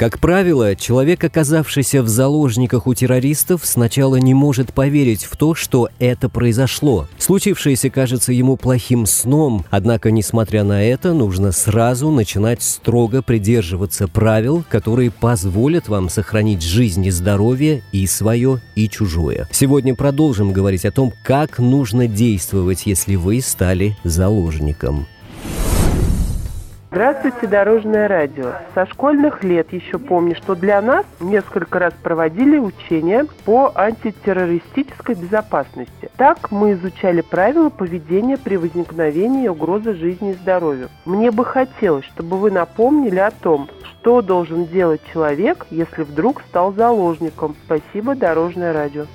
Как правило, человек, оказавшийся в заложниках у террористов, сначала не может поверить в то, что это произошло. Случившееся кажется ему плохим сном, однако, несмотря на это, нужно сразу начинать строго придерживаться правил, которые позволят вам сохранить жизнь и здоровье и свое, и чужое. Сегодня продолжим говорить о том, как нужно действовать, если вы стали заложником. Здравствуйте, Дорожное радио. Со школьных лет еще помню, что для нас несколько раз проводили учения по антитеррористической безопасности. Так мы изучали правила поведения при возникновении угрозы жизни и здоровью. Мне бы хотелось, чтобы вы напомнили о том, что должен делать человек, если вдруг стал заложником. Спасибо, Дорожное радио.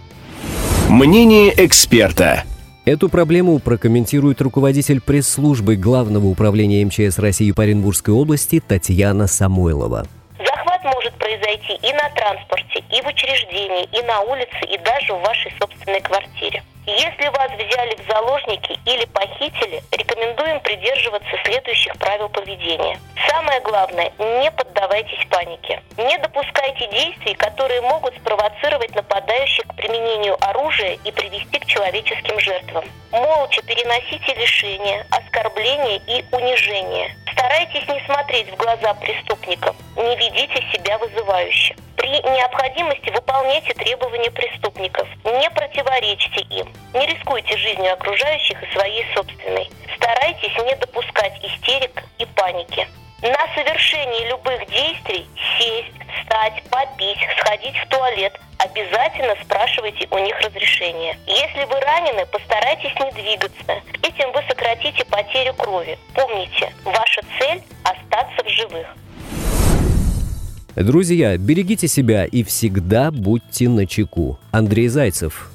Мнение эксперта. Эту проблему прокомментирует руководитель пресс-службы Главного управления МЧС России по Оренбургской области Татьяна Самойлова. Захват может произойти и на транспорте, и в учреждении, и на улице, и даже в вашей собственной квартире. Если вас взяли в заложники или похитили, рекомендуем придерживаться следующих правил поведения. Самое главное, не поддавайтесь панике. Не допускайте действий, которые могут спровоцировать нападающих к применению оружия и привести к человеческим жертвам. Молча переносите лишения, оскорбления и унижения. Старайтесь не смотреть в глаза преступникам, не ведите себя вызывающе. При необходимости выполняйте требования преступников, не противоречьте им, не рискуйте жизнью окружающих и своей собственной. Старайтесь не допускать истерик и паники. На совершении любых действий сесть, встать, попить, сходить в туалет обязательно спрашивайте у них разрешение. Если вы ранены, постарайтесь не двигаться. Этим вы сократите потерю крови. Помните, ваша цель – остаться в живых. Друзья, берегите себя и всегда будьте начеку. Андрей Зайцев.